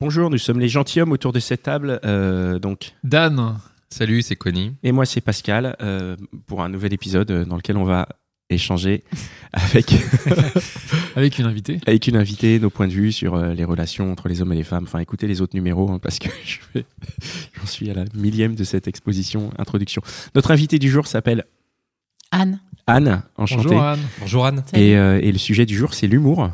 Bonjour, nous sommes les gentilshommes autour de cette table. euh, donc, Dan, salut, c'est Connie. et moi, c'est Pascal euh, pour un nouvel épisode euh, dans lequel on va échanger avec, Avec une invitée. avec une invitée nos points de vue sur les relations entre les hommes et les femmes. Enfin, écoutez les autres numéros hein, parce que je vais- j'en suis à la millième de cette exposition introduction. Notre invitée du jour s'appelle Anne. Anne. Enchantée. Bonjour Anne. Bonjour Anne. Et, euh, et le sujet du jour, c'est l'humour.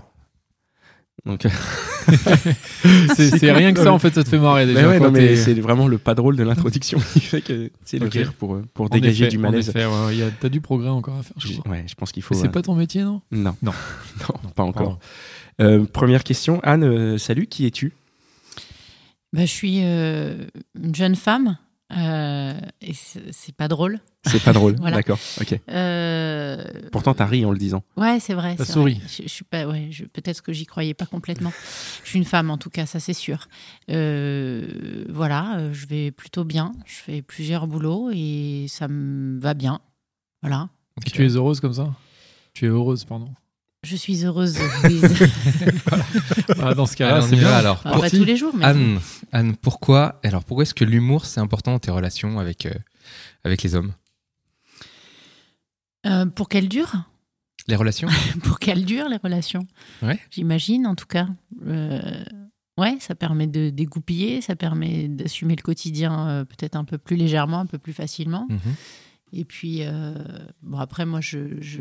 Donc, C'est rien que ça, en fait, ça te fait marrer déjà. Mais ouais, quand non, mais t'es- c'est vraiment le pas drôle de l'introduction qui fait que c'est le rire pour, euh, pour En dégager effet, du malaise. ouais, ouais, il y a- T'as du progrès encore à faire, je J'ai- crois. Ouais, je pense qu'il faut. C'est euh, pas ton métier, non? Non. Non. non, pas encore. Euh, première question, Anne, euh, salut, qui es-tu? Bah, je suis euh, une jeune femme euh, et c'est pas drôle. C'est pas drôle, Voilà. d'accord, ok. Euh, Pourtant, t'as ri en le disant. ouais, c'est vrai. T'as c'est souri. vrai. Je, je suis pas. Ouais, je- peut-être que j'y croyais pas complètement. je suis une femme, en tout cas, ça c'est sûr. Euh, voilà, je vais plutôt bien. Je fais plusieurs boulots et ça me va bien. Voilà. Et tu es heureuse comme ça? Tu es heureuse, pardon. Je suis heureuse. Louise. Ah, dans ce cas-là, on c'est va, bien. alors. Alors, pas tous les jours, mais Anne, Anne, pourquoi alors pourquoi est-ce que l'humour c'est important dans tes relations avec euh, avec les hommes? Euh, pour qu'elle dure. Les relations? Pour qu'elles durent les relations. Ouais. J'imagine en tout cas. Euh, ouais, ça permet de dégoupiller, ça permet d'assumer le quotidien euh, peut-être un peu plus légèrement, un peu plus facilement. Mhm. Et puis, euh, bon après moi je, je-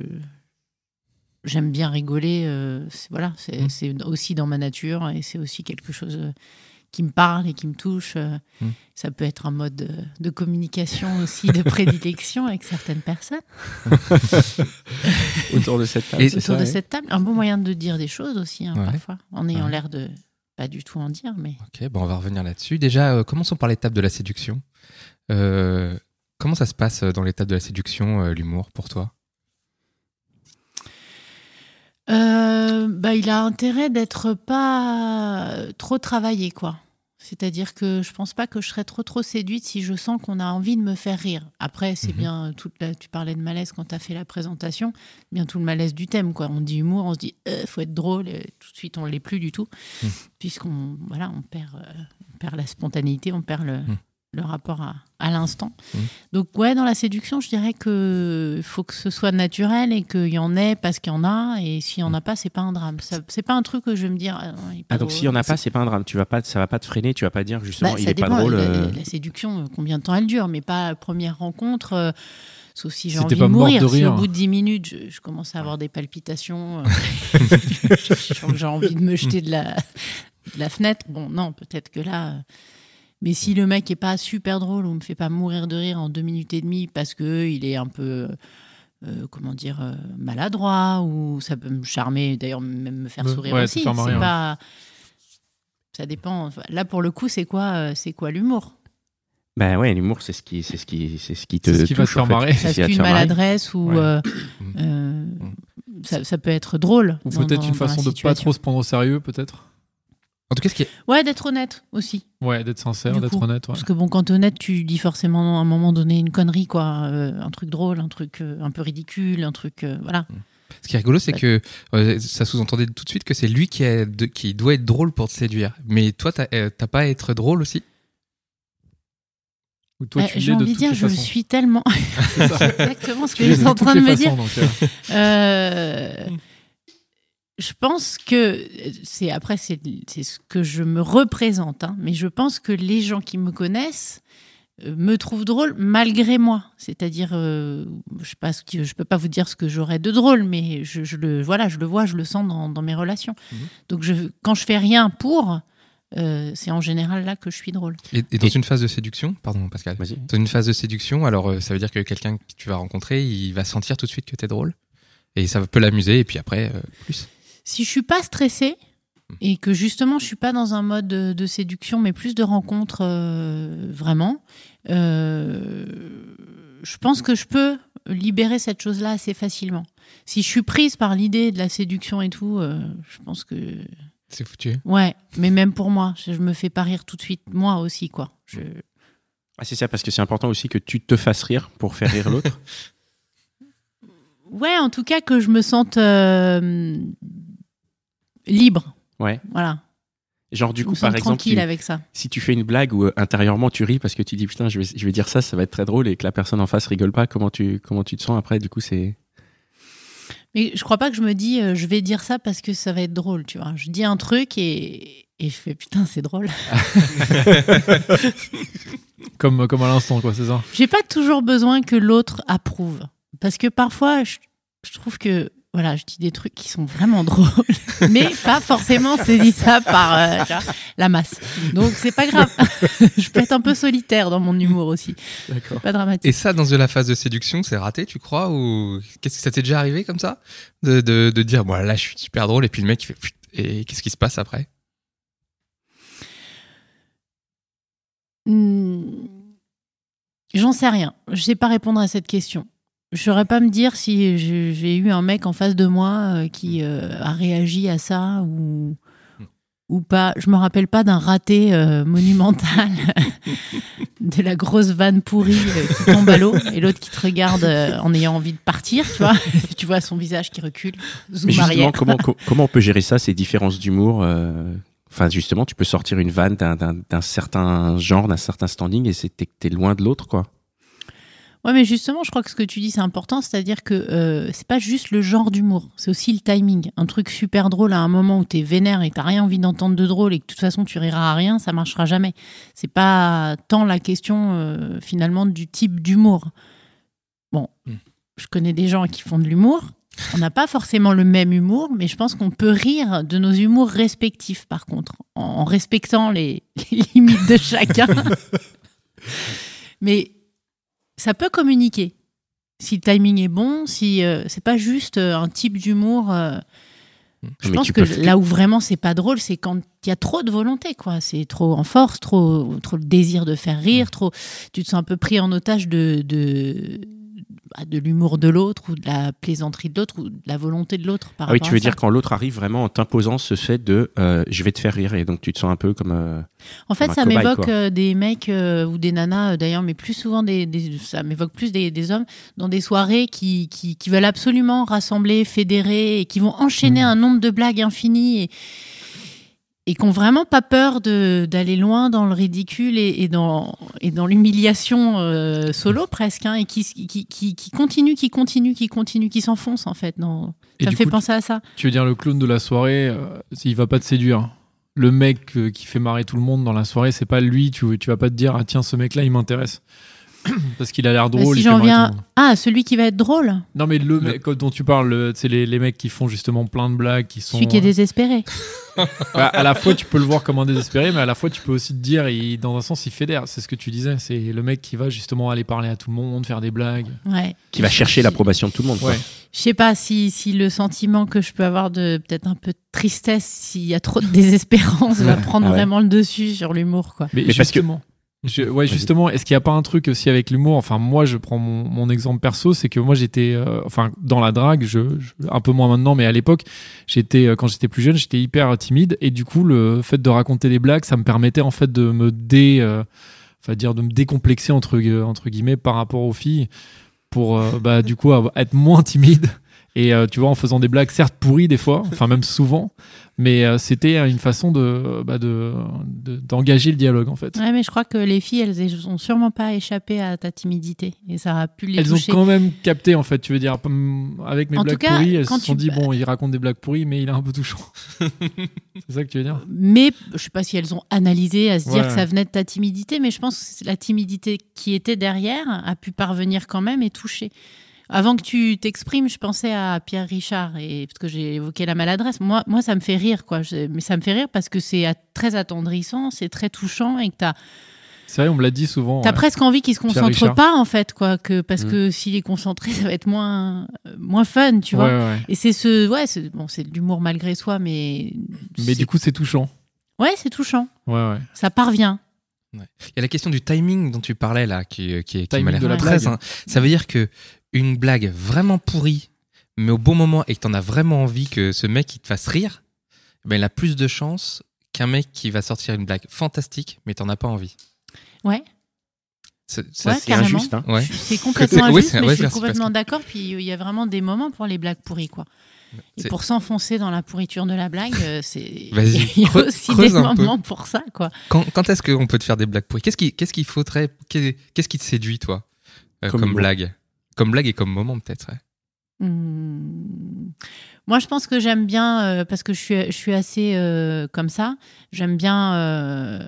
j'aime bien rigoler. euh, c'est- voilà, c'est Mhm. c'est aussi dans ma nature et c'est aussi quelque chose euh, qui me parle et qui me touche. euh, Mhm. Ça peut être un mode de, de communication aussi, de prédilection avec certaines personnes. Autour de cette table, Et autour ça, de ouais. cette table. Un bon moyen de dire des choses aussi, hein, Ouais. parfois, en ayant Ouais. l'air de pas du tout en dire, mais Ok, bon, on va revenir là-dessus. Déjà, euh, commençons par l'étape de la séduction. Euh, comment ça se passe dans l'étape de la séduction, l'humour, pour toi? Euh, bah, il a intérêt d'être pas trop travaillé, quoi. C'est-à-dire que je pense pas que je serais trop trop séduite si je sens qu'on a envie de me faire rire. Après, c'est Mhm. bien euh, toute la- tu parlais de malaise quand tu as fait la présentation, bien tout le malaise du thème quoi. On dit humour, on se dit euh, faut être drôle, et tout de suite on l'est plus du tout Mhm. puisqu'on voilà, on perd euh, on perd la spontanéité, on perd le, Mhm. Le rapport à, à l'instant. Mhm. Donc ouais, dans la séduction, je dirais que faut que ce soit naturel et qu'il y en ait parce qu'il y en a et s'il y en a pas, c'est pas un drame. C'est pas un truc que je vais me dire. ah, pas Ah, donc s'il y en a pas, C'est- pas un drame. Tu vas pas, ça va pas te freiner, tu vas pas dire justement, bah, il ça est pas drôle. La, euh, la séduction, euh, combien de temps elle dure, mais pas la première rencontre. euh, Sauf si j'ai envie de mourir. de si au bout de 10 minutes, je, je commence à avoir des palpitations, euh, j'ai envie de me jeter de la, de la fenêtre, bon, non, peut-être que là. Euh, Mais si le mec est pas super drôle ou me fait pas mourir de rire en deux minutes et demie parce que il est un peu, euh, comment dire, euh, maladroit ou ça peut me charmer, d'ailleurs même me faire sourire ouais, aussi. faire marrer, c'est ouais. pas. Ça dépend. Là, pour le coup, c'est quoi, euh, c'est quoi l'humour? Ben ouais, l'humour, c'est ce qui, c'est ce qui, c'est ce qui te ce qui va te faire marrer. Parce qu'une maladresse ou Ouais. euh, Mm. euh, ça, ça peut être drôle. Ou peut-être une façon de pas trop se prendre au sérieux, peut-être? En tout cas, ce qui est Ouais, d'être honnête aussi. Ouais, d'être sincère, d'être honnête. ouais. Parce que bon, quand t'es honnête, tu dis forcément à un moment donné une connerie, quoi. euh, un truc drôle, un truc euh, un peu ridicule, un truc. euh, voilà. Ce qui est rigolo, c'est que euh, ça sous-entendait tout de suite que c'est lui qui, est de- qui doit être drôle pour te séduire. Mais toi, t'as euh, t'as pas à être drôle aussi? Ou toi, Euh, tu J'ai envie de dire, je façons. suis tellement. Exactement ce que j'étais de en train de me dire. façons, donc, euh, Euh, je pense que c'est après c'est c'est ce que je me représente, hein, mais je pense que les gens qui me connaissent euh, me trouvent drôle malgré moi. C'est-à-dire, euh, je sais pas ce que je peux pas vous dire ce que j'aurais de drôle, mais je, je le voilà, je le vois, je le sens dans, dans mes relations. Mhm. Donc je, quand je fais rien pour, euh, c'est en général là que je suis drôle. Et, et dans Et- une phase de séduction, pardon Pascal, dans une phase de séduction, alors euh, ça veut dire que quelqu'un que tu vas rencontrer, il va sentir tout de suite que t'es drôle et ça peut l'amuser et puis après euh, plus. Si je suis pas stressée et que justement je suis pas dans un mode de, de séduction, mais plus de rencontre euh, vraiment, euh, je pense que je peux libérer cette chose-là assez facilement. Si je suis prise par l'idée de la séduction et tout, euh, je pense que C'est foutu. ouais. Mais même pour moi, je, je me fais pas rire tout de suite. Moi aussi, quoi. Je... Ah, c'est ça, parce que c'est important aussi que tu te fasses rire pour faire rire l'autre. Ouais, en tout cas que je me sente libre. Ouais. Voilà. Genre, du coup, par exemple, tu- avec ça. si tu fais une blague où euh, intérieurement tu ris parce que tu dis putain, je vais, je vais dire ça, ça va être très drôle et que la personne en face rigole pas, comment tu, comment tu te sens après? Du coup, c'est. Mais je crois pas que je me dis euh, je vais dire ça parce que ça va être drôle, tu vois. Je dis un truc et, et je fais putain, c'est drôle. Comme, comme à l'instant, quoi, c'est ça. J'ai pas toujours besoin que l'autre approuve. Parce que parfois, je, je trouve que voilà, je dis des trucs qui sont vraiment drôles, mais pas forcément saisissables par euh, la masse. Donc c'est pas grave. je peux être un peu solitaire dans mon humour aussi. D'accord. Pas dramatique. Et ça, dans de la phase de séduction, c'est raté, tu crois Ou qu'est-ce que ça t'est déjà arrivé comme ça de, de, de dire, bon, là, je suis super drôle, et puis le mec, il fait, et qu'est-ce qui se passe après? Hmm, J'en sais rien. Je sais pas répondre à cette question. Je saurais pas me dire si j'ai eu un mec en face de moi euh, qui euh, a réagi à ça ou ou pas. Je me rappelle pas d'un raté euh, monumental de la grosse vanne pourrie euh, qui tombe à l'eau et l'autre qui te regarde euh, en ayant envie de partir, tu vois. tu vois son visage qui recule. Zoom Mais justement, comment, co- comment on peut gérer ça, ces différences d'humour Enfin, justement, tu peux sortir une vanne d'un- certain genre, d'un certain standing, et c'est t'es loin de l'autre, quoi. Ouais, mais justement, je crois que ce que tu dis, c'est important, c'est-à-dire que euh, c'est pas juste le genre d'humour, c'est aussi le timing. Un truc super drôle à un moment où t'es vénère et t'as rien envie d'entendre de drôle et que de toute façon tu riras à rien, ça marchera jamais. C'est pas tant la question euh, finalement du type d'humour. Bon, Hmm. je connais des gens qui font de l'humour. On n'a pas forcément le même humour, mais je pense qu'on peut rire de nos humours respectifs, par contre, en, en respectant les, les limites de chacun. mais ça peut communiquer. Si le timing est bon, si euh, c'est pas juste euh, un type d'humour. euh, je Mais pense que peux- là où vraiment c'est pas drôle, c'est quand il y a trop de volonté, quoi. C'est trop en force, trop, trop le désir de faire rire, trop. Tu te sens un peu pris en otage de de, de l'humour de l'autre ou de la plaisanterie de l'autre ou de la volonté de l'autre. Par Ah oui, tu veux ça. dire quand l'autre arrive vraiment en t'imposant ce fait de euh, je vais te faire rire, et donc tu te sens un peu comme. euh, En fait, Comme ça m'évoque euh, des mecs ou des nanas, d'ailleurs, mais plus souvent des, des- ça m'évoque plus des, des hommes dans des soirées qui, qui, qui veulent absolument rassembler, fédérer et qui vont enchaîner Mmh. un nombre de blagues infinies et, et qui ont vraiment pas peur d'aller loin dans le ridicule et, et dans et dans l'humiliation euh, solo presque, hein, et qui, qui qui qui continue, qui continue, qui continue, qui s'enfonce en fait. Dans... Ça me fait coup, penser à ça. Tu veux dire le clown de la soirée, euh, il va pas te séduire. Le mec euh, qui fait marrer tout le monde dans la soirée, c'est pas lui. Tu, tu vas pas te dire ah tiens ce mec là il m'intéresse parce qu'il a l'air Bah, drôle. si j'en viens, tout ah celui qui va être drôle, Non mais le mec dont tu parles, le- c'est les, les mecs qui font justement plein de blagues, qui sont. celui qui est désespéré. Bah, à la fois tu peux le voir comme un désespéré, mais à la fois tu peux aussi te dire, il, dans un sens il fédère. C'est ce que tu disais. C'est le mec qui va justement aller parler à tout le monde, faire des blagues. Ouais. qui va chercher l'approbation de tout le monde. Ouais. Je sais pas si, si le sentiment que je peux avoir de peut-être un peu de tristesse s'il y a trop de désespérance va prendre Ah ouais. vraiment le dessus sur l'humour quoi. Mais, Mais parce que- justement, je- ouais, justement, est-ce qu'il n'y a pas un truc aussi avec l'humour? Enfin, moi, je prends mon, mon exemple perso, c'est que moi, j'étais, euh, enfin, dans la drague, je, je- un peu moins maintenant, mais à l'époque, j'étais, euh, quand j'étais plus jeune, j'étais hyper timide, et du coup, le fait de raconter des blagues, ça me permettait en fait de me dé, euh, enfin, dire de me décomplexer entre gu- entre guillemets par rapport aux filles, pour, euh, bah, du coup, être moins timide. Et euh, tu vois, en faisant des blagues, certes pourries des fois, enfin même souvent, mais euh, c'était une façon de, bah, de, de- d'engager le dialogue en fait. Ouais, mais je crois que les filles, elles ont sûrement pas échappé à ta timidité et ça a pu les Elles ont quand même capté en fait, tu veux dire, hum, avec mes En blagues tout cas, pourries, elles quand se sont tu- dit bon, il raconte des blagues pourries, mais il est un peu touchant. c'est ça que tu veux dire? Mais je sais pas si elles ont analysé à se dire Ouais. que ça venait de ta timidité, mais je pense que la timidité qui était derrière a pu parvenir quand même et toucher. Avant que tu t'exprimes, je pensais à Pierre Richard et parce que j'ai évoqué la maladresse. Moi, moi, ça me fait rire, quoi. Je- mais ça me fait rire parce que c'est très attendrissant, c'est très touchant et que t'as C'est vrai, on me l'a dit souvent. T'as ouais. presque envie qu'il se concentre pas en fait, quoi, que parce Mm. que s'il est concentré, ça va être moins moins fun, tu Ouais, vois. ouais. Et c'est ce, ouais, c'est bon, c'est de l'humour malgré soi, mais Mais du coup, c'est touchant. ouais, c'est touchant. Ouais, ouais. Ça parvient. Il y a la question du timing dont tu parlais là, qui, qui, qui m'a l'air de la très. blague. in- Ça veut dire que une blague vraiment pourrie, mais au bon moment et que t'en as vraiment envie que ce mec il te fasse rire, ben il a plus de chances qu'un mec qui va sortir une blague fantastique, mais t'en as pas envie. Ouais, C'est Ouais, injuste. Hein. Ouais. c'est complètement injuste, c'est- mais ouais, je suis complètement d'accord. Puis il y a vraiment des moments pour les blagues pourries, quoi. Et pour s'enfoncer dans la pourriture de la blague, euh, c'est. Il y a aussi des peu. moments pour ça, quoi. Quand, quand est-ce qu'on peut te faire des blagues pourries? Qu'est-ce qui, qu'est-ce qu'il faudrait qu'est- Qu'est-ce qui te séduit toi euh, Comme blague? Comme blague et comme moment peut-être. ouais. Hmm. Moi, je pense que j'aime bien, euh, parce que je suis, je suis assez euh, comme ça, j'aime bien, euh,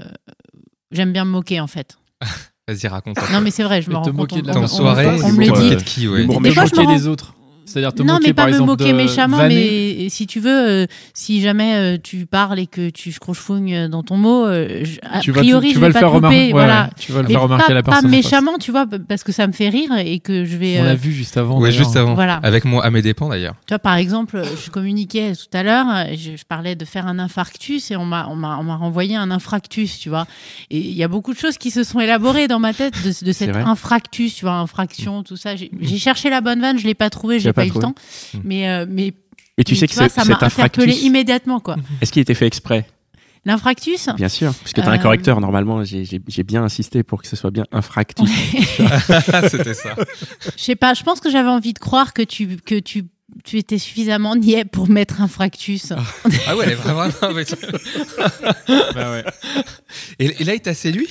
j'aime bien me moquer, en fait. Vas-y raconte. Non, mais c'est vrai, je me rends te compte. moquer de la on- Ton on- soirée, on, me le dit. moquer de qui ouais? Des fois, je me moquer rends- les autres. C'est-à-dire te non, moquer, mais pas par me exemple, moquer de méchamment, vanner. mais si tu veux, euh, si jamais euh, tu parles et que tu scrochefouignes dans ton mot, euh, je- a Tu vas, priori, tu je vas vais le pas faire te remarquer. couper, voilà. tu vas le Mais faire remarquer pas, à la pas personne. en face. méchamment, tu vois, parce que ça me fait rire et que je vais. On euh, l'a vu juste avant. Ouais, d'ailleurs. juste avant. Voilà. Avec moi à mes dépens d'ailleurs. Tu vois, par exemple, je communiquais tout à l'heure, je, je parlais de faire un infarctus et on m'a, on m'a, on m'a renvoyé un infractus, tu vois. Et il y a beaucoup de choses qui se sont élaborées dans ma tête de, de cet vrai. infractus, tu vois, infraction, tout ça. J'ai, j'ai cherché la bonne vanne, je l'ai pas trouvée, pas, pas eu le temps. Mais, euh, mais, Et tu mais sais que vois, ça m'a interpellé infractus, immédiatement, quoi. est-ce qu'il était fait exprès? L'infractus? Bien sûr, parce que tu as un Euh, correcteur normalement. J'ai bien insisté pour que ce soit bien infractus. C'était ça. Je sais pas, je pense que j'avais envie de croire que tu, que tu, tu étais suffisamment niais pour mettre infractus. Ah ouais, elle est vraiment. mais- et, et là, il t'a séduit?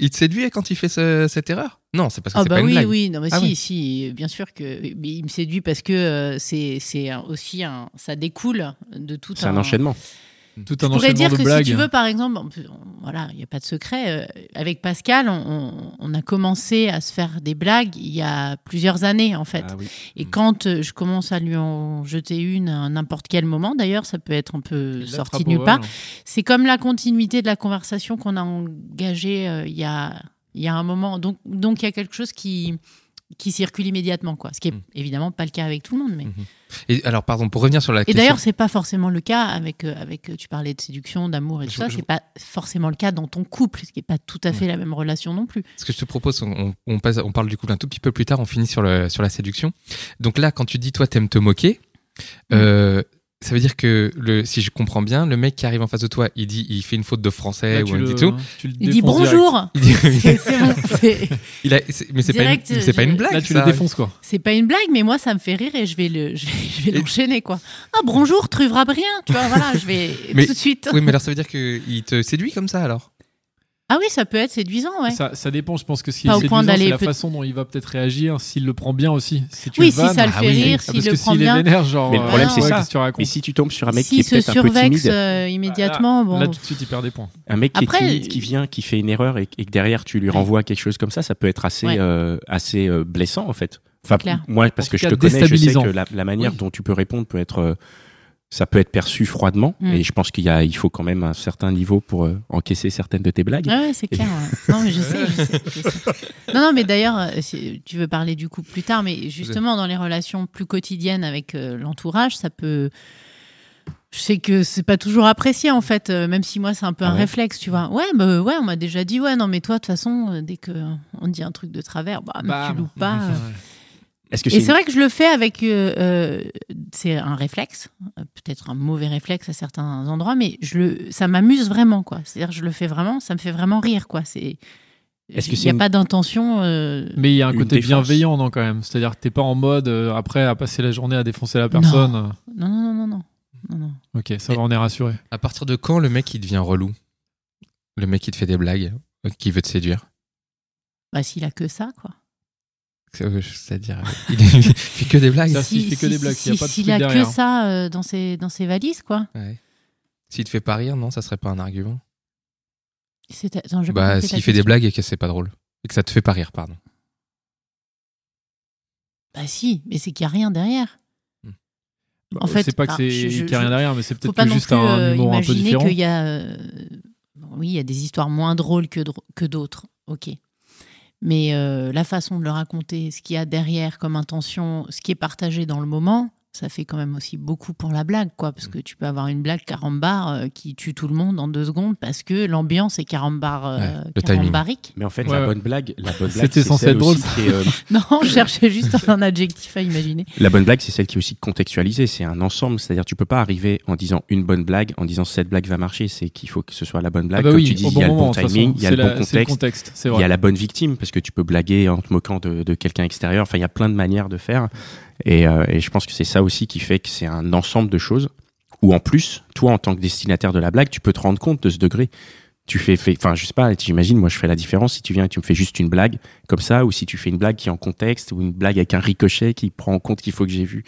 Il te séduit quand il fait ce- cette erreur? Non, c'est parce que Ah c'est bah pas une oui, blague. oui, non mais Ah si, oui. si, bien sûr que mais il me séduit parce que euh, c'est aussi un, ça découle de tout C'est un enchaînement. Tout un Je pourrais dire de que blagues. si tu veux, par exemple, voilà, il n'y a pas de secret. euh, avec Pascal, on, on- a commencé à se faire des blagues il y a plusieurs années, en fait. Ah oui. Et quand euh, je commence à lui en jeter une à n'importe quel moment, d'ailleurs, ça peut être un peu sorti de nulle part. C'est comme la continuité de la conversation qu'on a engagée euh, il y, a, il y a un moment. Donc, donc il y a quelque chose qui, qui circule immédiatement, quoi. Ce qui est Mm. évidemment pas le cas avec tout le monde. Mais... Et alors, pardon, pour revenir sur la Et question. d'ailleurs, c'est pas forcément le cas avec, euh, avec euh, tu parlais de séduction, d'amour et tout Je- ça. je- C'est pas forcément le cas dans ton couple, ce qui est pas tout à fait la même relation non plus. Ce que je te propose, on, on passe, on parle du couple un tout petit peu plus tard, on finit sur, le, sur la séduction. Donc là, quand tu dis, toi, t'aimes te moquer, euh, ça veut dire que, le, si je comprends bien, le mec qui arrive en face de toi, il dit, il fait une faute de français Là, ou tu un le- dit tout. tu Il dit bonjour. Il dit- C'est c'est bon, c'est- il a- c'est- mais c'est pas, une, pas une blague. Là, tu ça. le défonces, quoi. C'est pas une blague, mais moi, ça me fait rire et je vais le, je vais, je vais Et- l'enchaîner, quoi. Ah, bonjour, Truvrab rien, tu vois, voilà, je vais Mais- tout de suite. Oui, mais alors ça veut dire qu'il te séduit comme ça alors? Ah oui, ça peut être séduisant, ouais. Ça, ça dépend, je pense que si Pas au c'est point séduisant, d'aller c'est la peut- façon dont il va peut-être réagir, s'il le prend bien aussi. Si tu Oui, le si vannes, ça le Ah fait rire, ah, s'il parce le que prend s'il est bien. vénère, genre. Mais le euh, problème, ouais, c'est ça. tu Mais si tu tombes sur un mec qui est se peut-être un peu survexe timide, euh, immédiatement, bon. Là, tout de suite, il perd des points. un mec qui Après, est timide, qui vient, qui fait une erreur et, et que derrière tu lui renvoies quelque chose comme ça, ça peut être assez, Ouais. euh, assez euh, blessant en fait. Enfin, moi, parce que je te connais, je sais que la, la manière Oui. dont tu peux répondre peut être, euh, ça peut être perçu froidement. Mm. Et je pense qu'il y a, il faut quand même un certain niveau pour euh, encaisser certaines de tes blagues. Ouais, ouais, c'est clair. Non, mais je sais, je sais, je sais. Non, non, mais d'ailleurs, euh, si tu veux parler du couple plus tard, mais justement, dans les relations plus quotidiennes avec euh, l'entourage, ça peut. Je sais que c'est pas toujours apprécié en fait, euh, même si moi c'est un peu Ah un ouais? réflexe, tu vois. Ouais, bah, ouais, on m'a déjà dit, ouais, non, mais toi, de toute façon, dès que on dit un truc de travers, bah, mais Bam. tu loupes pas. euh. Est-ce que Et c'est vrai que je le fais avec. euh, euh, c'est un réflexe, euh, peut-être un mauvais réflexe à certains endroits, mais je le, ça m'amuse vraiment, quoi. C'est-à-dire, je le fais vraiment, ça me fait vraiment rire, quoi. C'est. Est-ce que Il n'y a une- pas d'intention. euh, Mais il y a un Une côté défense. bienveillant, non, quand même. C'est-à-dire que t'es pas en mode, euh, après, à passer la journée à défoncer la personne. Non, non, non, non, non. non, non. Ok, ça va, on est rassuré. À partir de quand le mec il devient relou? Le mec qui te fait des blagues, qui veut te séduire? Bah, s'il a que ça, quoi. Euh, C'est-à-dire, il il fait que des blagues Ça, s'il fait que des blagues, s'il y a pas de s'il truc a derrière. que ça euh, dans, ses, dans ses valises, quoi. Ouais. S'il te fait pas rire, non, ça serait pas un argument attends, pas Bah, s'il fait des blagues et que c'est pas drôle. Et que ça te fait pas rire, pardon. Bah, si, mais c'est qu'il n'y a rien derrière. En fait, c'est pas que ah, c'est je- je- qu'il y a rien je- derrière, mais c'est peut-être que juste plus un euh, humour un peu différent. qu'il y a. euh, oui, il y a des histoires moins drôles que, dro- que d'autres, ok. Mais euh, la façon de le raconter, ce qu'il y a derrière comme intention, ce qui est partagé dans le moment, ça fait quand même aussi beaucoup pour la blague, quoi. Parce que tu peux avoir une blague carambar euh, qui tue tout le monde en deux secondes parce que l'ambiance est carambar, euh, Ouais, carambarique. Mais en fait, Ouais, la ouais. bonne blague, la bonne blague, C'était c'est censé celle être drôle, aussi qui est, euh, Non, je cherchais juste un adjectif à imaginer. La bonne blague, c'est celle qui est aussi contextualisée. C'est un ensemble. C'est-à-dire, tu peux pas arriver en disant une bonne blague, en disant cette blague va marcher. C'est qu'il faut que ce soit la bonne blague. Ah bah Comme oui, tu dis, il y a bon le bon timing, il y a C'est le la- bon contexte. Il y a la bonne victime parce que tu peux blaguer en te moquant de, de quelqu'un extérieur. Enfin, il y a plein de manières de faire. Et, euh, et je pense que c'est ça aussi qui fait que c'est un ensemble de choses où en plus, toi, en tant que destinataire de la blague, tu peux te rendre compte de ce degré. Tu fais, enfin, je sais pas, j'imagine, moi, je fais la différence si tu viens et tu me fais juste une blague comme ça, ou si tu fais une blague qui est en contexte, ou une blague avec un ricochet qui prend en compte qu'il faut que j'ai vu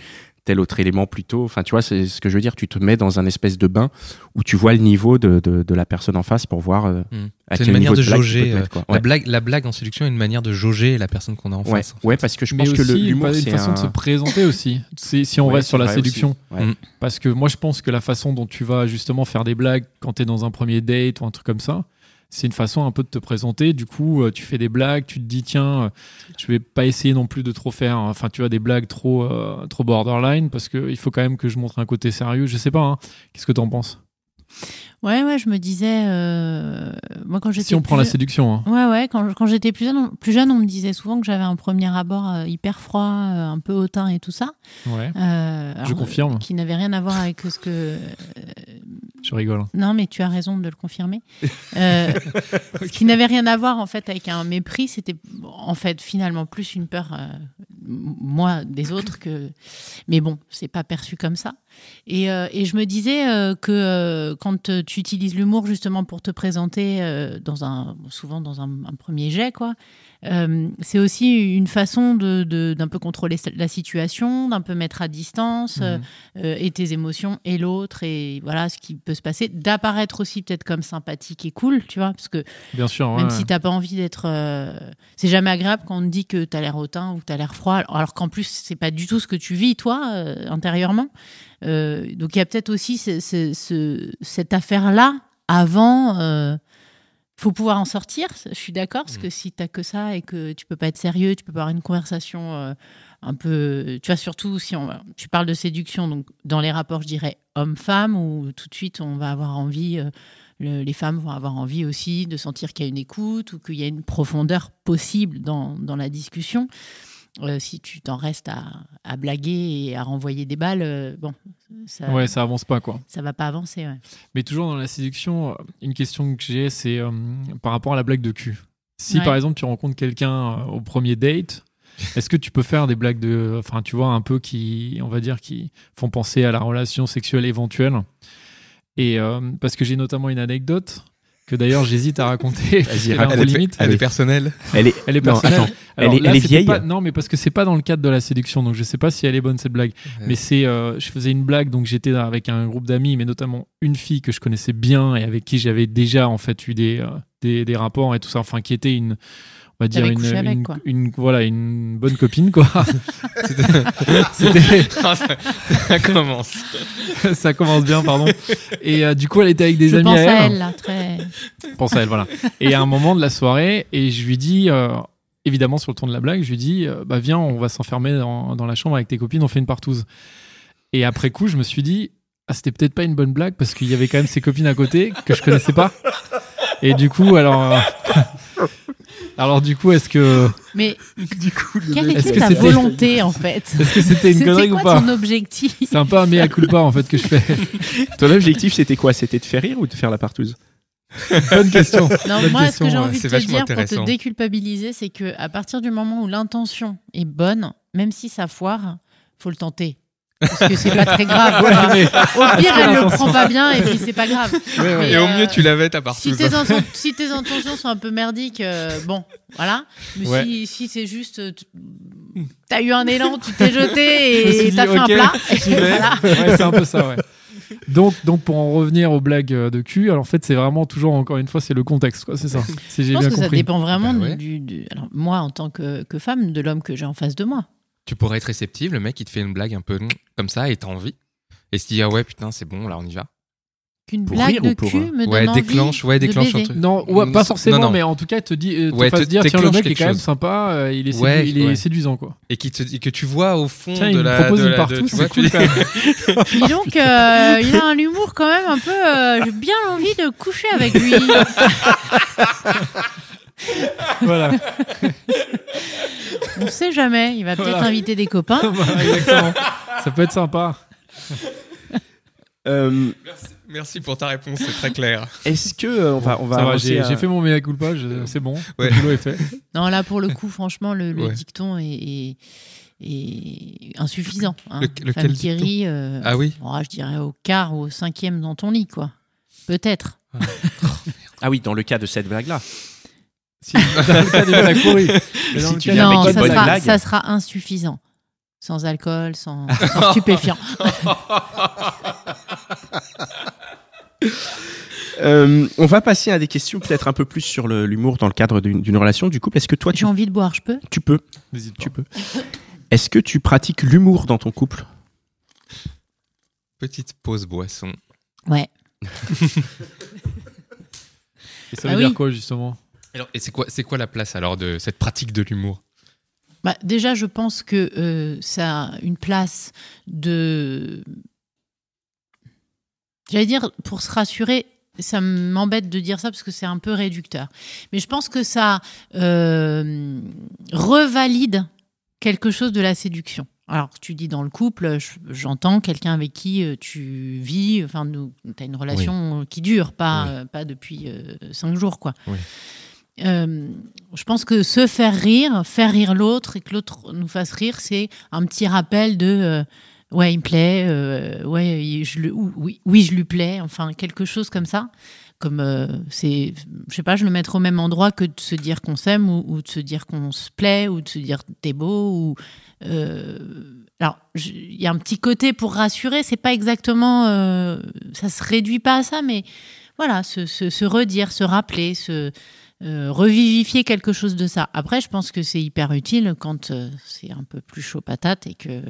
tel autre élément plus tôt. Enfin, tu vois, c'est ce que je veux dire. Tu te mets dans un espèce de bain où tu vois le niveau de, de, de la personne en face pour voir euh, à C'est quel une manière niveau de jauger. euh, mettre. La, blague, la blague en séduction est une manière de jauger la personne qu'on a en Ouais, face. ouais, parce que je Mais pense que l'humour, une c'est façon un... de se présenter aussi. C'est- Si on Ouais, reste sur la séduction. Mm. Parce que moi, je pense que la façon dont tu vas justement faire des blagues quand tu es dans un premier date ou un truc comme ça, c'est une façon un peu de te présenter. Du coup, euh, tu fais des blagues, tu te dis, tiens, euh, je vais pas essayer non plus de trop faire, enfin, tu vois, des blagues trop, euh, trop borderline parce qu'il faut quand même que je montre un côté sérieux. Je sais pas, hein. qu'est-ce que tu en penses? Ouais, ouais, je me disais, euh, moi quand j'étais Si on prend plus la jeune- séduction, hein. Ouais, ouais, quand, quand j'étais plus jeune, on, plus jeune, on me disait souvent que j'avais un premier abord euh, hyper froid, euh, un peu hautain et tout ça. ouais, alors, confirme. Qui n'avait rien à voir avec ce que. Je rigole. hein. non, mais tu as raison de le confirmer. Euh, Ce qui n'avait rien à voir en fait avec un mépris, c'était en fait finalement plus une peur, euh, moi, des autres que. Mais bon, c'est pas perçu comme ça. Et, euh, et je me disais que quand tu utilises l'humour justement pour te présenter dans un, souvent dans un, un premier jet, quoi, euh, c'est aussi une façon de- de- d'un peu contrôler la situation, d'un peu mettre à distance euh, euh, et tes émotions et l'autre et voilà ce qui peut se passer, d'apparaître aussi peut-être comme sympathique et cool, tu vois, parce que Bien sûr, même ouais. si t'as pas envie d'être, euh, c'est jamais agréable quand on te dit que t'as l'air hautain ou que t'as l'air froid, alors qu'en plus c'est pas du tout ce que tu vis toi euh, intérieurement. Euh, donc il y a peut-être aussi ce- ce- ce- cette affaire-là avant. Faut pouvoir en sortir, je suis d'accord, parce que si t'as que ça et que tu peux pas être sérieux, tu peux pas avoir une conversation euh, un peu, tu vois, surtout si on, tu parles de séduction, donc dans les rapports, je dirais homme-femme, où tout de suite on va avoir envie, euh, le- les femmes vont avoir envie aussi de sentir qu'il y a une écoute ou qu'il y a une profondeur possible dans, dans la discussion. Euh, si tu t'en restes à, à blaguer et à renvoyer des balles, euh, bon, ça, Ouais, ça avance pas, quoi. ça va pas avancer. ouais. Mais toujours dans la séduction, euh, une question que j'ai, c'est euh, par rapport à la blague de cul. Si Ouais. par exemple tu rencontres quelqu'un au premier date, est-ce que tu peux faire des blagues de, enfin tu vois un peu qui, on va dire, qui font penser à la relation sexuelle éventuelle? Et parce que j'ai notamment une anecdote que d'ailleurs j'hésite à raconter. Vas-y, Elle est, limite. elle est personnelle. Elle est, Elle est Non, personnelle. attends. Alors Elle est- là, elle est c'était vieille pas- Non, mais parce que c'est pas dans le cadre de la séduction, donc je sais pas si elle est bonne cette blague. Mais c'est, euh, je faisais une blague, donc j'étais avec un groupe d'amis, mais notamment une fille que je connaissais bien et avec qui j'avais déjà en fait eu des, euh, des, des rapports et tout ça, enfin qui était une, on va dire une, avec, une, quoi. une- voilà, une bonne copine quoi. C'était, Ça commence. ça commence bien, pardon. Et euh, du coup, elle était avec des Je amis pense à à elle. elle, là, très. pense à elle, voilà. Et à un moment de la soirée, et je lui dis, euh, évidemment sur le ton de la blague, je lui dis, euh, bah viens, on va s'enfermer dans, dans la chambre avec tes copines, on fait une partouze. Et après coup, je me suis dit, ah, c'était peut-être pas une bonne blague parce qu'il y avait quand même ses copines à côté que je connaissais pas. Et du coup, alors, euh, alors du coup, est-ce que, Mais du coup, quelle est-ce était que ta c'était, volonté en fait est-ce que c'était une connerie ou quoi pas ton objectif C'est un peu un mea culpa en fait que je fais. Ton objectif, c'était quoi? C'était de faire rire ou de faire la partouze? Bonne question. Non, Bonne moi, ce que j'ai envie de C'est te vachement dire pour te déculpabiliser, c'est que à partir du moment où l'intention est bonne, même si ça foire, faut le tenter. Parce que c'est pas très grave. Ouais, mais- Au pire, elle le prend pas bien et puis c'est pas grave. Et au euh, mieux, tu l'avais ta Si partouze. tes, inten- si tes intentions sont un peu merdiques, euh, bon, voilà. Mais Ouais. si, si c'est juste, tu- t'as eu un élan, tu t'es jeté et t'as fait ok, un plat. Voilà. C'est un peu ça, ouais. Donc, donc, pour en revenir aux blagues euh, de cul, alors en fait, c'est vraiment toujours, encore une fois, c'est le contexte, quoi, c'est ça. Si Je pense bien que ça dépend vraiment ouais. du, du- Alors, moi, en tant que, que femme, de l'homme que j'ai en face de moi. Tu pourrais être réceptive, le mec il te fait une blague un peu mm, comme ça et t'as envie. Et se dit ah ouais putain c'est bon là on y va. Qu'une blague rire de ou pour, cul euh, me Ouais, donne envie déclenche, ouais, de déclenche un truc. Non, ouais, pas forcément, non. mais en tout cas, te, dit, euh, te Ouais, fasse te dire tiens, le mec est quand même sympa, euh, il est, sédu- Ouais, il est ouais. séduisant, quoi. Et, qui te, et que tu vois au fond Tiens, de il la. propose de une la- partout, de- tu c'est vois, cool tu- quand même. Dis donc, euh, il a un humour quand même un peu. euh, J'ai bien envie de coucher avec lui. voilà. On sait jamais. Il va peut-être Voilà. inviter des copains. Exactement. Ça peut être sympa. Euh, Merci pour ta réponse, c'est très clair. Est-ce que euh, on va on va Ça va, avancer j'ai à- fait mon mea culpa, c'est bon. Ouais. Le boulot est fait. Non, là, pour le coup, franchement, le, le Ouais. dicton est, est- est insuffisant. hein. Le- Femme lequel qui dicton rit, euh, Ah oui oh, je dirais au quart ou au cinquième dans ton lit, quoi. Peut-être. Ah oui, dans le cas de cette blague là. Si, dans le cas de la courir. Mais dans Si le tu cas viens de- avec non, une ça bonne sera, blague. ça sera insuffisant. Sans alcool, sans, sans stupéfiant. Euh, on va passer à des questions peut-être un peu plus sur le- l'humour dans le cadre d'une d'une relation du couple. Est-ce que toi tu, J'ai envie de boire, je peux? Tu peux N'hésite pas. tu peux Est-ce que tu pratiques l'humour dans ton couple? Petite pause boisson. Ouais. Et ça Ah veut oui. dire quoi, justement? Alors, et c'est quoi, c'est quoi la place alors de cette pratique de l'humour? Bah, déjà, je pense que euh, ça a une place de. J'allais dire, pour se rassurer, ça m'embête de dire ça parce que c'est un peu réducteur. Mais je pense que ça euh, revalide quelque chose de la séduction. Alors, tu dis dans le couple, je- j'entends quelqu'un avec qui euh, tu vis, enfin, tu as une relation qui dure, pas, Oui. pas depuis euh, cinq jours, quoi. Oui. Euh, je pense que se faire rire, faire rire l'autre et que l'autre nous fasse rire, c'est un petit rappel de euh, ouais, il me plaît, euh, ouais, je oui, je lui plais, enfin quelque chose comme ça. Comme euh, c'est, je sais pas, je le mettrais au même endroit que de se dire qu'on s'aime ou, de se dire qu'on se plaît ou de se dire t'es beau alors il y a un petit côté pour rassurer, c'est pas exactement, ça se réduit pas à ça, mais voilà, se- se redire, se rappeler, se euh, revivifier quelque chose de ça. Après, je pense que c'est hyper utile quand euh, c'est un peu plus chaud patate et que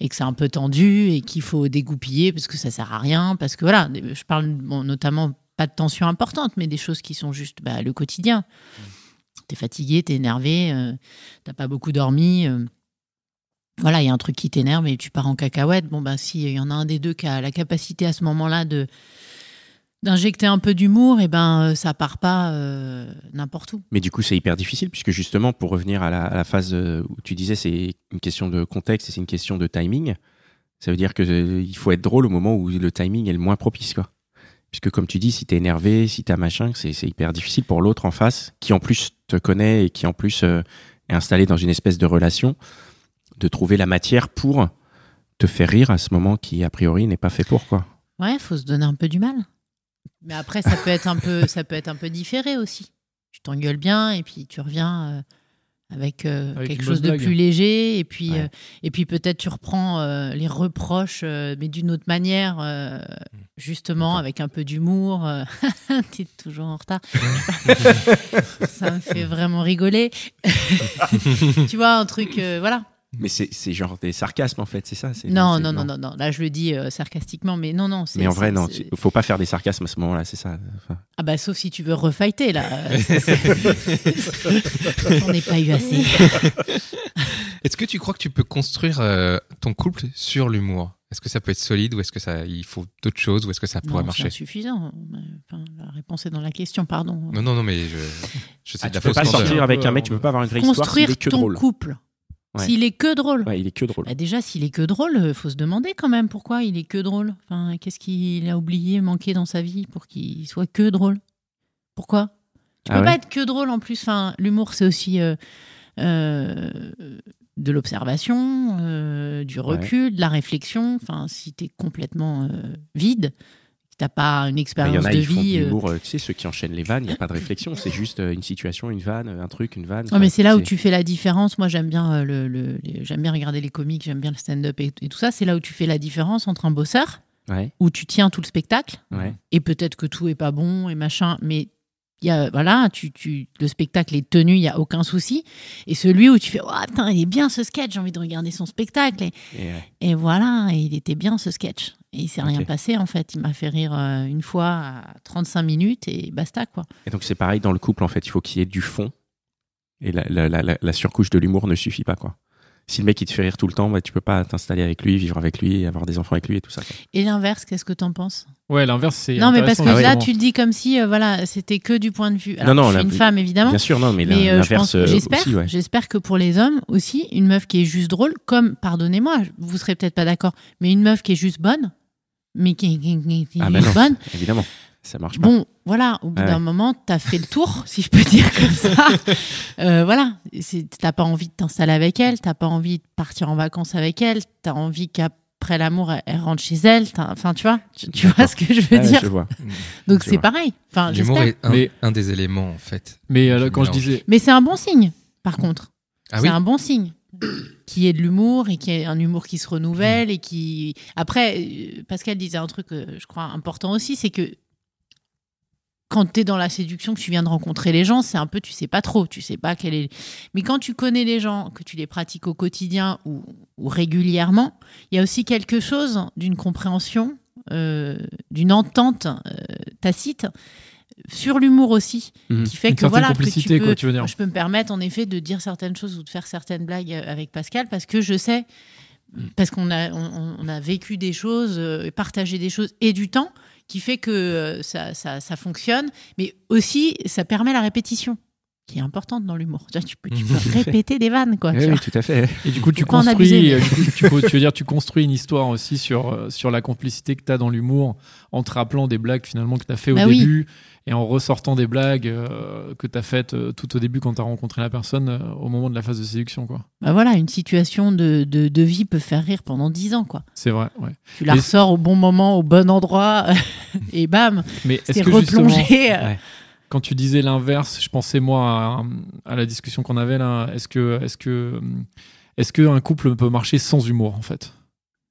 et que c'est un peu tendu et qu'il faut dégoupiller parce que ça sert à rien parce que voilà, je parle bon, notamment pas de tension importante, mais des choses qui sont juste bah, le quotidien. T'es fatigué, t'es énervé, euh, t'as pas beaucoup dormi. voilà, il y a un truc qui t'énerve et tu pars en cacahuète. Bon, bah, si il y en a un des deux qui a la capacité à ce moment-là de d'injecter un peu d'humour, et ben euh, ça part pas euh, n'importe où. Mais du coup, c'est hyper difficile puisque justement, pour revenir à la, à la phase euh, où tu disais c'est une question de contexte et c'est une question de timing, ça veut dire que euh, il faut être drôle au moment où le timing est le moins propice, quoi. Puisque comme tu dis, si t'es énervé, si t'as machin, c'est c'est hyper difficile pour l'autre en face, qui en plus te connaît et qui en plus euh, est installé dans une espèce de relation, de trouver la matière pour te faire rire à ce moment qui a priori n'est pas fait pour, quoi. Ouais, faut se donner un peu du mal. Mais après, ça peut être un peu, ça peut être un peu différé aussi. Tu t'engueules bien et puis tu reviens euh, avec, euh, Avec quelque chose de blague. plus léger et puis Ouais. euh, et puis peut-être tu reprends les reproches, mais d'une autre manière, euh, justement avec un peu d'humour. T'es toujours en retard. ça me fait vraiment rigoler. tu vois un truc, voilà. Mais c'est c'est genre des sarcasmes en fait, c'est ça c'est- Non, c'est- non, non, non, non. Là, je le dis euh, sarcastiquement, mais non, non. c'est- Mais en vrai, c'est- non, c'est- il faut pas faire des sarcasmes à ce moment-là, c'est ça. Enfin, Ah bah sauf si tu veux refighter là. On n'est pas eu assez. Est-ce que tu crois que tu peux construire euh, ton couple sur l'humour? Est-ce que ça peut être solide ou est-ce que ça il faut d'autres choses ou est-ce que ça pourrait Non, c'est marcher? insuffisant. Enfin, la réponse est dans la question, pardon. Non, non, non, mais je, je sais ah, de tu peux pas sortir avec un mec, un tu peux peu. pas avoir une vraie histoire Construire est que ton drôle. couple. Ouais. S'il est que drôle. Ouais, il est que drôle. Bah déjà, s'il est que drôle, euh, faut se demander quand même pourquoi il est que drôle. Enfin, qu'est-ce qu'il a oublié, manqué dans sa vie pour qu'il soit que drôle? Pourquoi? Tu Ah peux ouais pas être que drôle en plus. Enfin, l'humour, c'est aussi euh, euh, de l'observation, euh, du recul, de la réflexion. Enfin, si t'es complètement vide, t'as pas une Il y expérience en a, de ils font de vie. euh, l'humour, euh, tu sais, ceux qui enchaînent les vannes, il n'y a pas de réflexion, c'est juste euh, une situation, une vanne, un truc, une vanne. Ouais, mais c'est là où tu fais la différence. Moi, j'aime bien le, le- les- j'aime bien regarder les comiques, j'aime bien le stand-up et, et tout ça. C'est là où tu fais la différence entre un bosseur Ouais, où tu tiens tout le spectacle ouais. et peut-être que tout est pas bon et machin, mais il y a, voilà, tu, tu, le spectacle est tenu, il y a aucun souci. Et celui où tu fais, oh, putain, il est bien ce sketch, j'ai envie de regarder son spectacle. Et, Et, et voilà, et il était bien ce sketch. Et il s'est rien passé en fait. Il m'a fait rire euh, une fois à 35 minutes et basta quoi. Et donc c'est pareil dans le couple en fait, il faut qu'il y ait du fond. Et la- la- la surcouche de l'humour ne suffit pas quoi. Si le mec il te fait rire tout le temps, bah, tu peux pas t'installer avec lui, vivre avec lui, et avoir des enfants avec lui et tout ça. quoi. Et l'inverse, qu'est-ce que t'en penses? Ouais, l'inverse, c'est. Non, mais parce que là, tu le dis comme si euh, voilà, c'était que du point de vue. Alors, Non, non, je la- suis une femme évidemment. Bien sûr, non, mais, Mais euh, l'inverse euh, j'espère, aussi, ouais. j'espère que pour les hommes aussi, une meuf qui est juste drôle, comme, pardonnez-moi, vous serez peut-être pas d'accord, mais une meuf qui est juste bonne, mais qui, qui- qui- qui est Ah juste non, bonne, évidemment, ça marche pas. bon, voilà, au bout Ouais. d'un moment, t'as fait le tour, si je peux dire comme ça. Euh, voilà, C'est- t'as pas envie de t'installer avec elle, t'as pas envie de partir en vacances avec elle, t'as envie qu'après l'amour, elle, elle rentre chez elle. Enfin, tu vois, tu, tu vois ce que je veux Ouais, dire. je vois. Donc je c'est pareil. Enfin, L'humour est un, Mais- un des éléments, en fait. Mais euh, quand je disais. Mais c'est un bon signe, par contre. Ah c'est oui un bon signe. Qui est de l'humour et qui est un humour qui se renouvelle et qui. Après, euh, Pascal disait un truc, je crois, important aussi, c'est que quand tu es dans la séduction, que tu viens de rencontrer les gens, c'est un peu, tu sais pas trop, tu sais pas quel est. Mais quand tu connais les gens, que tu les pratiques au quotidien ou, ou régulièrement, il y a aussi quelque chose d'une compréhension, euh, d'une entente euh, tacite sur l'humour aussi, Mhm. qui fait Une que voilà, que tu peux, quoi, tu veux dire. je peux me permettre en effet de dire certaines choses ou de faire certaines blagues euh, avec Pascal parce que je sais, parce qu'on a, on, on a vécu des choses, euh, partagé des choses et du temps qui fait que euh, ça, ça, ça fonctionne, mais aussi ça permet la répétition qui est importante dans l'humour. Tu peux, tu peux répéter des vannes, quoi. Oui, tout à fait. Et du coup, tu construis, abuser, euh, du coup, tu, veux dire, tu construis une histoire aussi sur, euh, sur la complicité que tu as dans l'humour en te rappelant des blagues finalement que tu as fait au Bah oui. Et en ressortant des blagues euh, que tu as faites euh, tout au début quand tu as rencontré la personne euh, au moment de la phase de séduction. quoi. Bah voilà, une situation de, de, de vie peut faire rire pendant dix ans, quoi. C'est vrai, ouais. Tu la Et- ressors au bon moment, au bon endroit, et bam, Mais est-ce c'est que justement, replongé. Ouais. quand tu disais l'inverse, je pensais moi à, à la discussion qu'on avait là. Est-ce que, est-ce que, est-ce que un couple peut marcher sans humour en fait?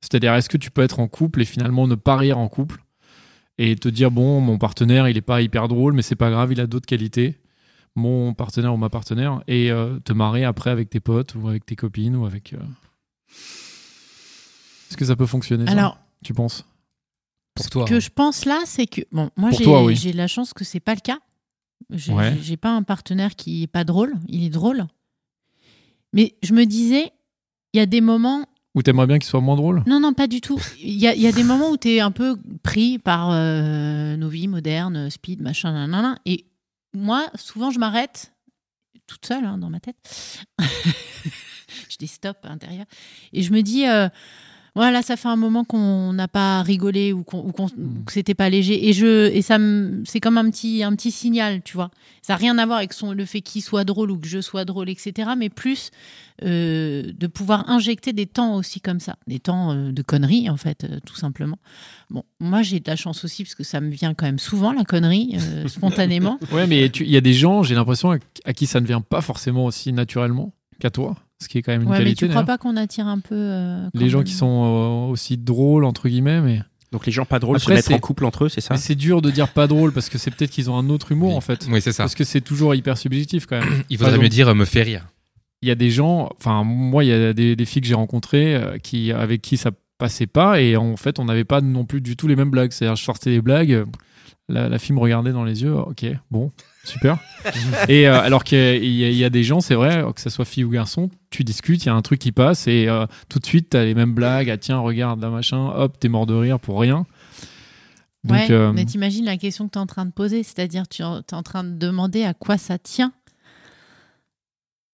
C'est-à-dire, est-ce que tu peux être en couple et finalement ne pas rire en couple et te dire bon, mon partenaire, il est pas hyper drôle, mais c'est pas grave, il a d'autres qualités. Mon partenaire ou ma partenaire et euh, te marrer après avec tes potes ou avec tes copines ou avec. euh, Est-ce que ça peut fonctionner ça, Alors, tu penses? Pour toi. Ce que hein. je pense là, c'est que bon, moi Pour j'ai toi, oui. j'ai la chance que c'est pas le cas. J'ai Ouais. j'ai pas un partenaire qui est pas drôle, il est drôle. Mais je me disais, il y a des moments. Ou t'aimerais bien qu'il soit moins drôle? Non, non, pas du tout. Il y a, des moments où tu es un peu pris par euh, nos vies modernes, speed, machin, nanana. Et moi, souvent, je m'arrête toute seule hein, dans ma tête. je des stops à l'intérieur. Et je me dis, euh, voilà, ça fait un moment qu'on n'a pas rigolé ou qu'on- Mm. ou que c'était pas léger. Et, je, et ça c'est comme un petit, un petit signal, tu vois. Ça n'a rien à voir avec son, le fait qu'il soit drôle ou que je sois drôle, etc. Mais plus euh, de pouvoir injecter des temps aussi comme ça. Des temps euh, de conneries, en fait, euh, tout simplement. Bon, moi, j'ai de la chance aussi parce que ça me vient quand même souvent, la connerie, spontanément. Ouais, mais il y a des gens, j'ai l'impression, à, à qui ça ne vient pas forcément aussi naturellement qu'à toi, ce qui est quand même une Ouais, mais tu crois pas qu'on attire un peu. euh, Les gens qui sont euh, aussi drôles, entre guillemets, mais, Donc les gens pas drôles Après, se mettre c'est- en couple entre eux, c'est ça mais c'est dur de dire pas drôle parce que c'est peut-être qu'ils ont un autre humour Oui. en fait. Oui, c'est ça. Parce que c'est toujours hyper subjectif quand même. Il faudrait Par mieux dire euh, me fait rire. Il y a des gens, enfin, moi, il y a des, des filles que j'ai rencontrées euh, qui, avec qui ça passait pas et en fait, on n'avait pas non plus du tout les mêmes blagues. C'est-à-dire, je sortais des blagues, la, la fille me regardait dans les yeux, ok, bon, super. et euh, alors qu'il y, a- y des gens, c'est vrai, que ce soit fille ou garçon, tu discutes, il y a un truc qui passe et euh, tout de suite, tu as les mêmes blagues. Ah, tiens, regarde, là, machin, hop, t'es mort de rire pour rien. Donc, ouais, euh, mais t'imagines la question que tu es en train de poser, c'est-à-dire tu es en train de demander à quoi ça tient?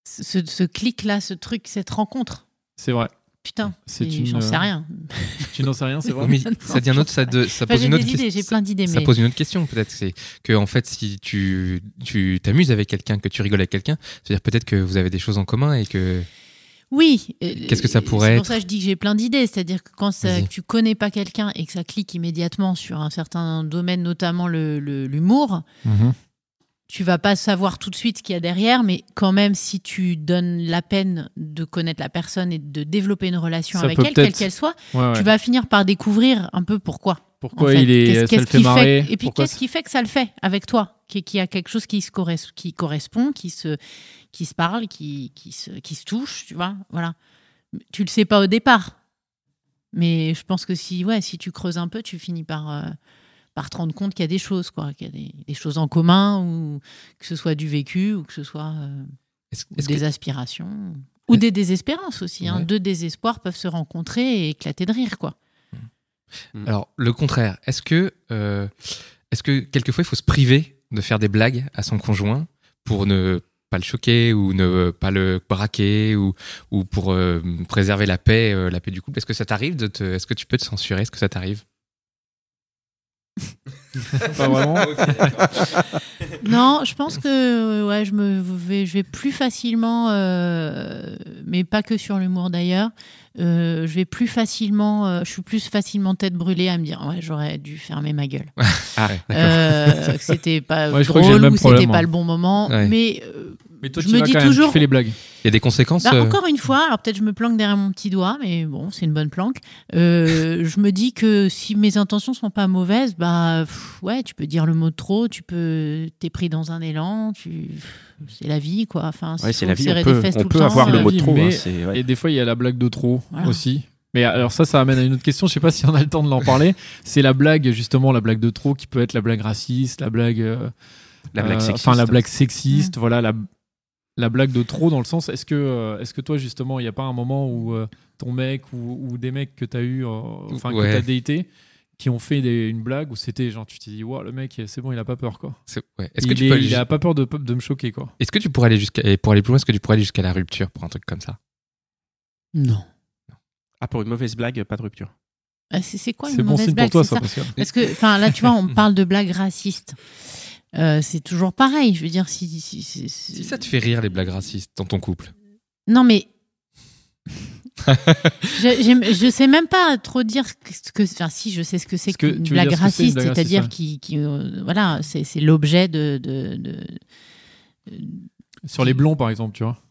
Ce, ce clic-là, ce truc, cette rencontre? c'est vrai. Putain, une, j'en sais euh, rien. Tu n'en sais rien, c'est vrai. Oui, mais ça dit un autre, ça, de- ça Enfin, pose j'ai une autre question. j'ai plein d'idées, Ça mais pose une autre question peut-être, c'est que en fait si tu tu t'amuses avec quelqu'un, que tu rigoles avec quelqu'un, c'est-à-dire peut-être que vous avez des choses en commun et que oui. euh, Qu'est-ce que ça pourrait C'est pour être ça que je dis que j'ai plein d'idées, c'est-à-dire que quand ça- que tu connais pas quelqu'un et que ça clique immédiatement sur un certain domaine, notamment le- le- l'humour, Mhm. Tu vas pas savoir tout de suite ce qu'il y a derrière, mais quand même, si tu donnes la peine de connaître la personne et de développer une relation Ça avec elle, quelle qu'elle soit, Ouais, ouais. tu vas finir par découvrir un peu pourquoi. Pourquoi en fait. il est, Qu'est-ce- ça le fait Et puis qu'est-ce qui fait que ça le fait avec toi qu'il y a quelque chose qui, se corres- qui correspond, qui se, qui se parle, qui, qui, se, qui se touche, tu vois. Voilà. Tu le sais pas au départ. Mais je pense que si, ouais, si tu creuses un peu, tu finis par, euh, par te rendre compte qu'il y a des choses, quoi, qu'il y a des, des choses en commun, ou que ce soit du vécu, ou que ce soit euh, Est-ce ou est-ce des que- aspirations, ou des désespérances aussi. Hein. Ouais. Deux désespoirs peuvent se rencontrer et éclater de rire, quoi. Alors, le contraire, est-ce que, euh, est-ce que quelquefois il faut se priver de faire des blagues à son conjoint pour ne pas le choquer ou ne pas le braquer ou, ou pour euh, préserver la paix, euh, la paix du couple? Est-ce que ça t'arrive de te, est-ce que tu peux te censurer? Est-ce que ça t'arrive? Pas vraiment. Non, je pense que ouais, je me vais, je vais plus facilement, euh, mais pas que sur l'humour d'ailleurs. euh, je vais plus facilement, euh, je suis plus facilement tête brûlée à me dire ouais j'aurais dû fermer ma gueule. Ah, ouais, Euh, c'était pas Ouais, drôle ou c'était pas le bon moment. Ouais. Mais euh, Mais toi, Je tu me dis quand même, toujours- tu fais les blagues. Il y a des conséquences Bah, euh, encore une fois, alors peut-être je me planque derrière mon petit doigt, mais bon, c'est une bonne planque. Euh, je me dis que si mes intentions sont pas mauvaises, bah pff, ouais, tu peux dire le mot de trop, tu peux t'es pris dans un élan, tu c'est la vie quoi. Enfin, Ouais, c'est la vie. On peut, on peut le avoir le mot de trop. mais- hein, ouais. Et des fois, il y a la blague de trop Voilà. aussi. Mais alors ça, ça amène à une autre question. Je sais pas si on a le temps de l'en parler. C'est la blague, justement, la blague de trop qui peut être la blague raciste, la blague, euh, La blague euh, sexiste. enfin la blague sexiste. Mm. Voilà la la blague de trop dans le sens. Est-ce que euh, est-ce que toi justement, il n'y a pas un moment où euh, ton mec ou, ou des mecs que t'as eu, euh, enfin Ouais. que t'as daté, qui ont fait des- une blague où c'était genre tu t'es dit, wow, le mec, c'est bon, il a pas peur quoi. c'est- ouais. Est-ce que il, tu est- peux a pas peur de, de me choquer quoi. Est-ce que tu pourrais aller jusqu'à et pour aller plus loin, est-ce que tu pourrais aller jusqu'à la rupture pour un truc comme ça? Non. Ah, pour une mauvaise blague, pas de rupture. Ah, c'est c'est quoi C'est une bon mauvaise signe blague? pour toi, c'est ça. Parce que, enfin, là, tu vois, on parle de blagues racistes. Euh, c'est toujours pareil. Je veux dire, si, si, si- si- Si ça te fait rire les blagues racistes dans ton couple Non, mais. je, je sais même pas trop dire ce que. Enfin, si, je sais ce que c'est Ce que- qu'une blague que une raciste, blague c'est-à-dire qui, qui, euh, voilà, c'est, c'est l'objet de, de, de- Sur les blonds par exemple, tu vois.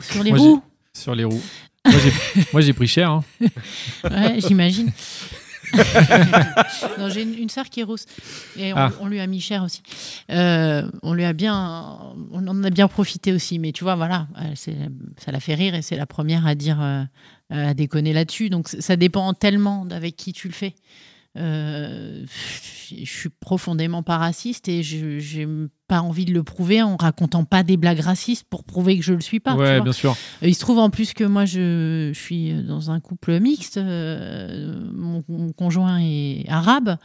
sur les Moi, roues. Sur les roues. Moi, j'ai- Moi, j'ai pris cher. hein. Ouais, j'imagine. non, j'ai une, une sœur qui est rousse et on, Ah. on lui a mis cher aussi. Euh, on lui a bien, on en a bien profité aussi. Mais tu vois, voilà, ça la fait rire et c'est la première à dire, euh, à déconner là-dessus. Donc ça dépend tellement d'avec qui tu le fais. Euh, je suis profondément pas raciste et je j'ai pas envie de le prouver en racontant pas des blagues racistes pour prouver que je le suis pas. tu ouais, vois. bien sûr. Euh, Il se trouve en plus que moi, je, je suis dans un couple mixte. euh, mon, mon conjoint est arabe.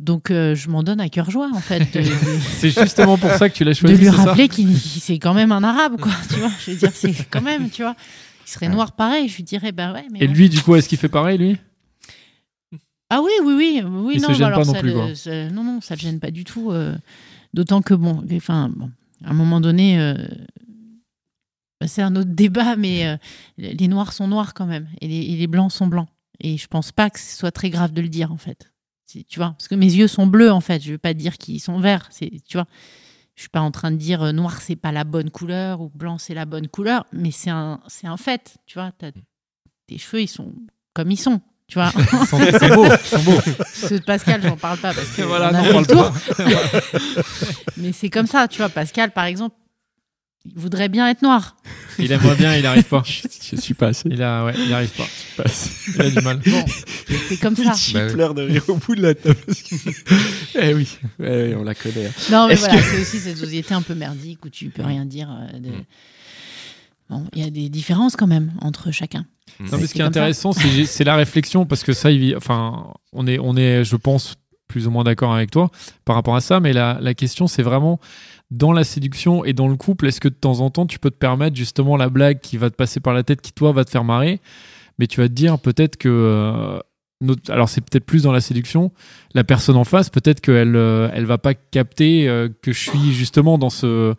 Donc, euh, je m'en donne à cœur joie, en fait, de, de- C'est justement pour ça que tu l'as de choisi. lui c'est ça rappeler qu'il c'est quand même un arabe, quoi. Tu vois, je veux dire, c'est quand même, tu vois. Il serait noir pareil, je lui dirais, bah ouais. Mais Et ouais. lui, du coup, est-ce qu'il fait pareil, lui? Ah oui, oui, oui. oui Il non, se gêne bah alors pas non ça plus, le- quoi. ça- non, non, ça le gêne pas du tout. euh, D'autant que, bon, enfin, bon, à un moment donné, euh, bah, c'est un autre débat, mais euh, les noirs sont noirs quand même, et les, blancs sont blancs. Et je pense pas que ce soit très grave de le dire, en fait. Tu vois, parce que mes yeux sont bleus, en fait. Je veux pas dire qu'ils sont verts. C'est, tu vois, je suis pas en train de dire euh, noir c'est pas la bonne couleur ou blanc c'est la bonne couleur, mais c'est un, c'est un fait. Tu vois, tes cheveux ils sont comme ils sont. Tu vois. Ils sont, ils sont beaux, ils sont beaux. Ceux de Pascal, j'en parle pas parce que Voilà, on a parle le tour. Mais c'est comme ça, tu vois. Pascal, par exemple, il voudrait bien être noir. Il aimerait bien, il n'arrive pas. Je suis pas assez. Il a, ouais, il arrive pas. Il a du mal. Bon, c'est comme ça. Bah ouais. pleure de rire au bout de la table. eh oui, ouais, ouais, on la connaît. hein. Non, mais Est-ce voilà, que- c'est aussi cette société un peu merdique où tu peux rien dire. euh, de- Mm. Bon, il y a des différences quand même entre chacun. Non, C'est- mais ce qui est intéressant, c'est c'est la réflexion parce que ça, il- enfin, on est, on est, je pense, plus ou moins d'accord avec toi par rapport à ça. Mais la, la question, c'est vraiment dans la séduction et dans le couple, est-ce que de temps en temps, tu peux te permettre justement la blague qui va te passer par la tête, qui toi va te faire marrer, mais tu vas te dire peut-être que euh, notre- alors c'est peut-être plus dans la séduction, la personne en face, peut-être qu'elle euh, elle va pas capter euh, que je suis justement dans ce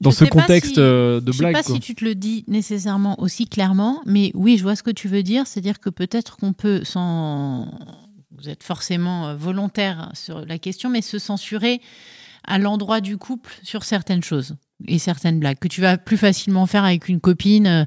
dans Je ce contexte si- euh, de je sais blague. pas quoi. si tu te le dis nécessairement aussi clairement, mais oui, je vois ce que tu veux dire. C'est-à-dire que peut-être qu'on peut, sans vous êtes forcément euh, volontaire sur la question, mais se censurer à l'endroit du couple sur certaines choses. Et certaines blagues que tu vas plus facilement faire avec une copine, euh,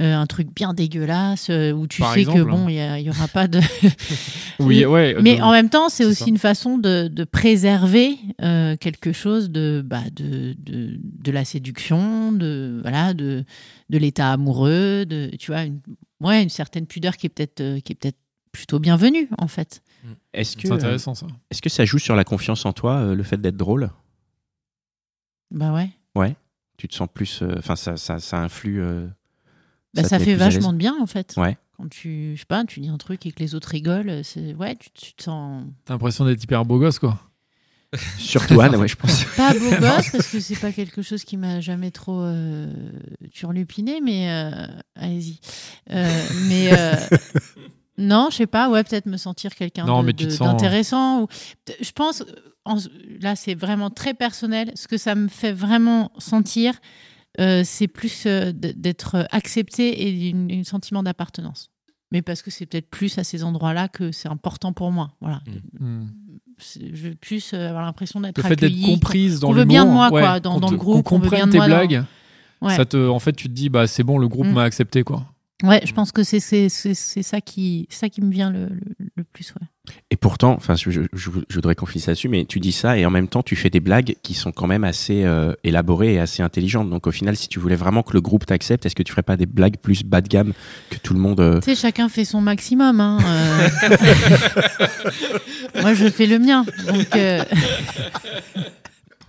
euh, un truc bien dégueulasse euh, où tu Par sais exemple. que bon, il y, a- il y aura pas de. Oui, ouais. Mais de- en même temps, c'est aussi ça. une façon de, de préserver euh, quelque chose de, bah, de, de, de la séduction, de voilà, de, de l'état amoureux, de tu vois, une, ouais, une certaine pudeur qui est peut-être euh, qui est peut-être plutôt bienvenue en fait. Est-ce que, C'est intéressant ça. est-ce que ça joue sur la confiance en toi, euh, le fait d'être drôle? Bah ouais. Tu te sens plus. euh, Enfin, ça, ça, ça influe. euh, Bah, ça, fait vachement de bien en fait. Ouais. Quand tu, je sais pas, tu dis un truc et que les autres rigolent, c'est ouais, tu, tu te sens T'as l'impression d'être hyper beau gosse, quoi. Surtout Anne, ouais, je pense. pas beau gosse parce que c'est pas quelque chose qui m'a jamais trop euh, turlupiné, mais euh, allez-y. Euh, mais euh, non, je sais pas, ouais, peut-être me sentir quelqu'un sens- d'intéressant. ou- Je pense, en- là, c'est vraiment très personnel. Ce que ça me fait vraiment sentir, euh, c'est plus euh, d'être accepté et un sentiment d'appartenance. Mais parce que c'est peut-être plus à ces endroits-là que c'est important pour moi. Voilà. Hmm. C'est- Je veux plus euh, avoir l'impression d'être Le fait d'être comprise dans le veut bien de moi, quoi, dans- dans le groupe, qu'on on comprenne tes dans- blagues. Ouais. Ça te, en fait, tu te dis, bah c'est bon, le groupe Mm. m'a accepté, quoi. Ouais, je pense que c'est ça qui ça qui me vient le, le, le plus ouais. Et pourtant, enfin, je, je, je voudrais qu'on finisse là-dessus, mais tu dis ça et en même temps, tu fais des blagues qui sont quand même assez euh, élaborées et assez intelligentes. Donc, au final, si tu voulais vraiment que le groupe t'accepte, est-ce que tu ferais pas des blagues plus bas de gamme que tout le monde euh, Tu sais, chacun fait son maximum. Hein, euh. Moi, je fais le mien. Donc,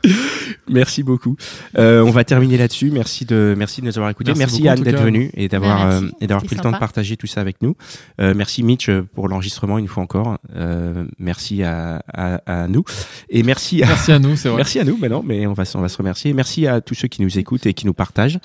Merci beaucoup. Euh, on va terminer là-dessus. Merci de, merci de nous avoir écoutés. Merci Merci, beaucoup, Anne d'être venue et d'avoir Merci, euh, et d'avoir pris le temps de partager tout ça avec nous. Euh, merci Mitch euh, pour l'enregistrement une fois encore. Euh, merci à, à, à nous et merci à, Merci à nous, c'est vrai. Merci à nous, mais non, mais on va, se- on va se remercier. Merci à tous ceux qui nous écoutent et qui nous partagent,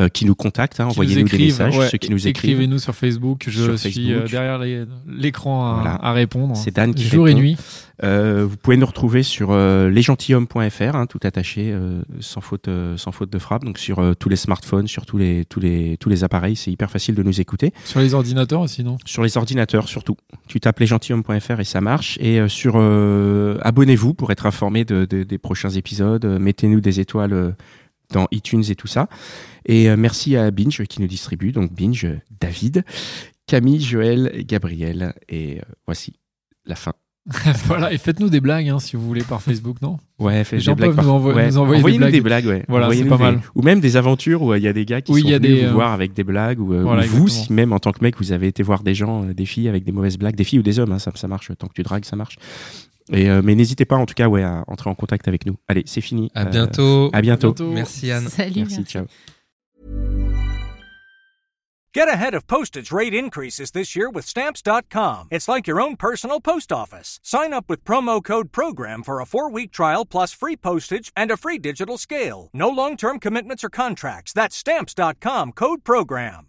euh, qui nous contactent. hein, Envoyez-nous des messages, ouais, ceux qui nous écrivent. Écrivez-nous sur Facebook. Je Sur suis Facebook. euh, derrière l'écran à, Voilà. à répondre. C'est Dan qui Jour et répond. nuit. Euh, vous pouvez nous retrouver sur euh, lesgentilhommes.fr, hein, tout attaché, euh, sans faute, euh, sans faute de frappe. Donc sur tous les smartphones, sur tous les, tous les, tous les appareils, c'est hyper facile de nous écouter. Sur les ordinateurs aussi, non? Sur les ordinateurs surtout. Tu tapes lesgentilhommes.fr et ça marche. Et euh, sur euh, abonnez-vous pour être informé de, de- des prochains épisodes. Mettez-nous des étoiles dans iTunes et tout ça. Et euh, merci à Binge qui nous distribue. Donc Binge, David, Camille, Joël, et Gabriel. Et euh, voici la fin. Voilà, et faites-nous des blagues hein, si vous voulez par Facebook, non? Ouais, fais Les des gens blagues peuvent par- nous envoyer- ouais. nous envoyer des Envoyez-nous blagues. des blagues, ouais. Voilà, c'est pas des- mal. Ou même des aventures où euh, il y a des gars qui Oui, sont il y a venus des, vous euh, voir avec des blagues, ou, euh, Voilà, vous, si même en tant que mec, vous avez été voir des gens, euh, des filles avec des mauvaises blagues, des filles ou des hommes, hein, ça, ça marche. Tant que tu dragues, ça marche. Et, euh, mais n'hésitez pas, en tout cas, ouais, à entrer en contact avec nous. Allez, c'est fini. À Euh, bientôt. À bientôt. bientôt. Merci Anne. salut. Merci, merci. ciao. Get ahead of postage rate increases this year with Stamps.com. It's like your own personal post office. Sign up with promo code PROGRAM for a four week trial plus free postage and a free digital scale. No long term commitments or contracts. That's Stamps.com code PROGRAM.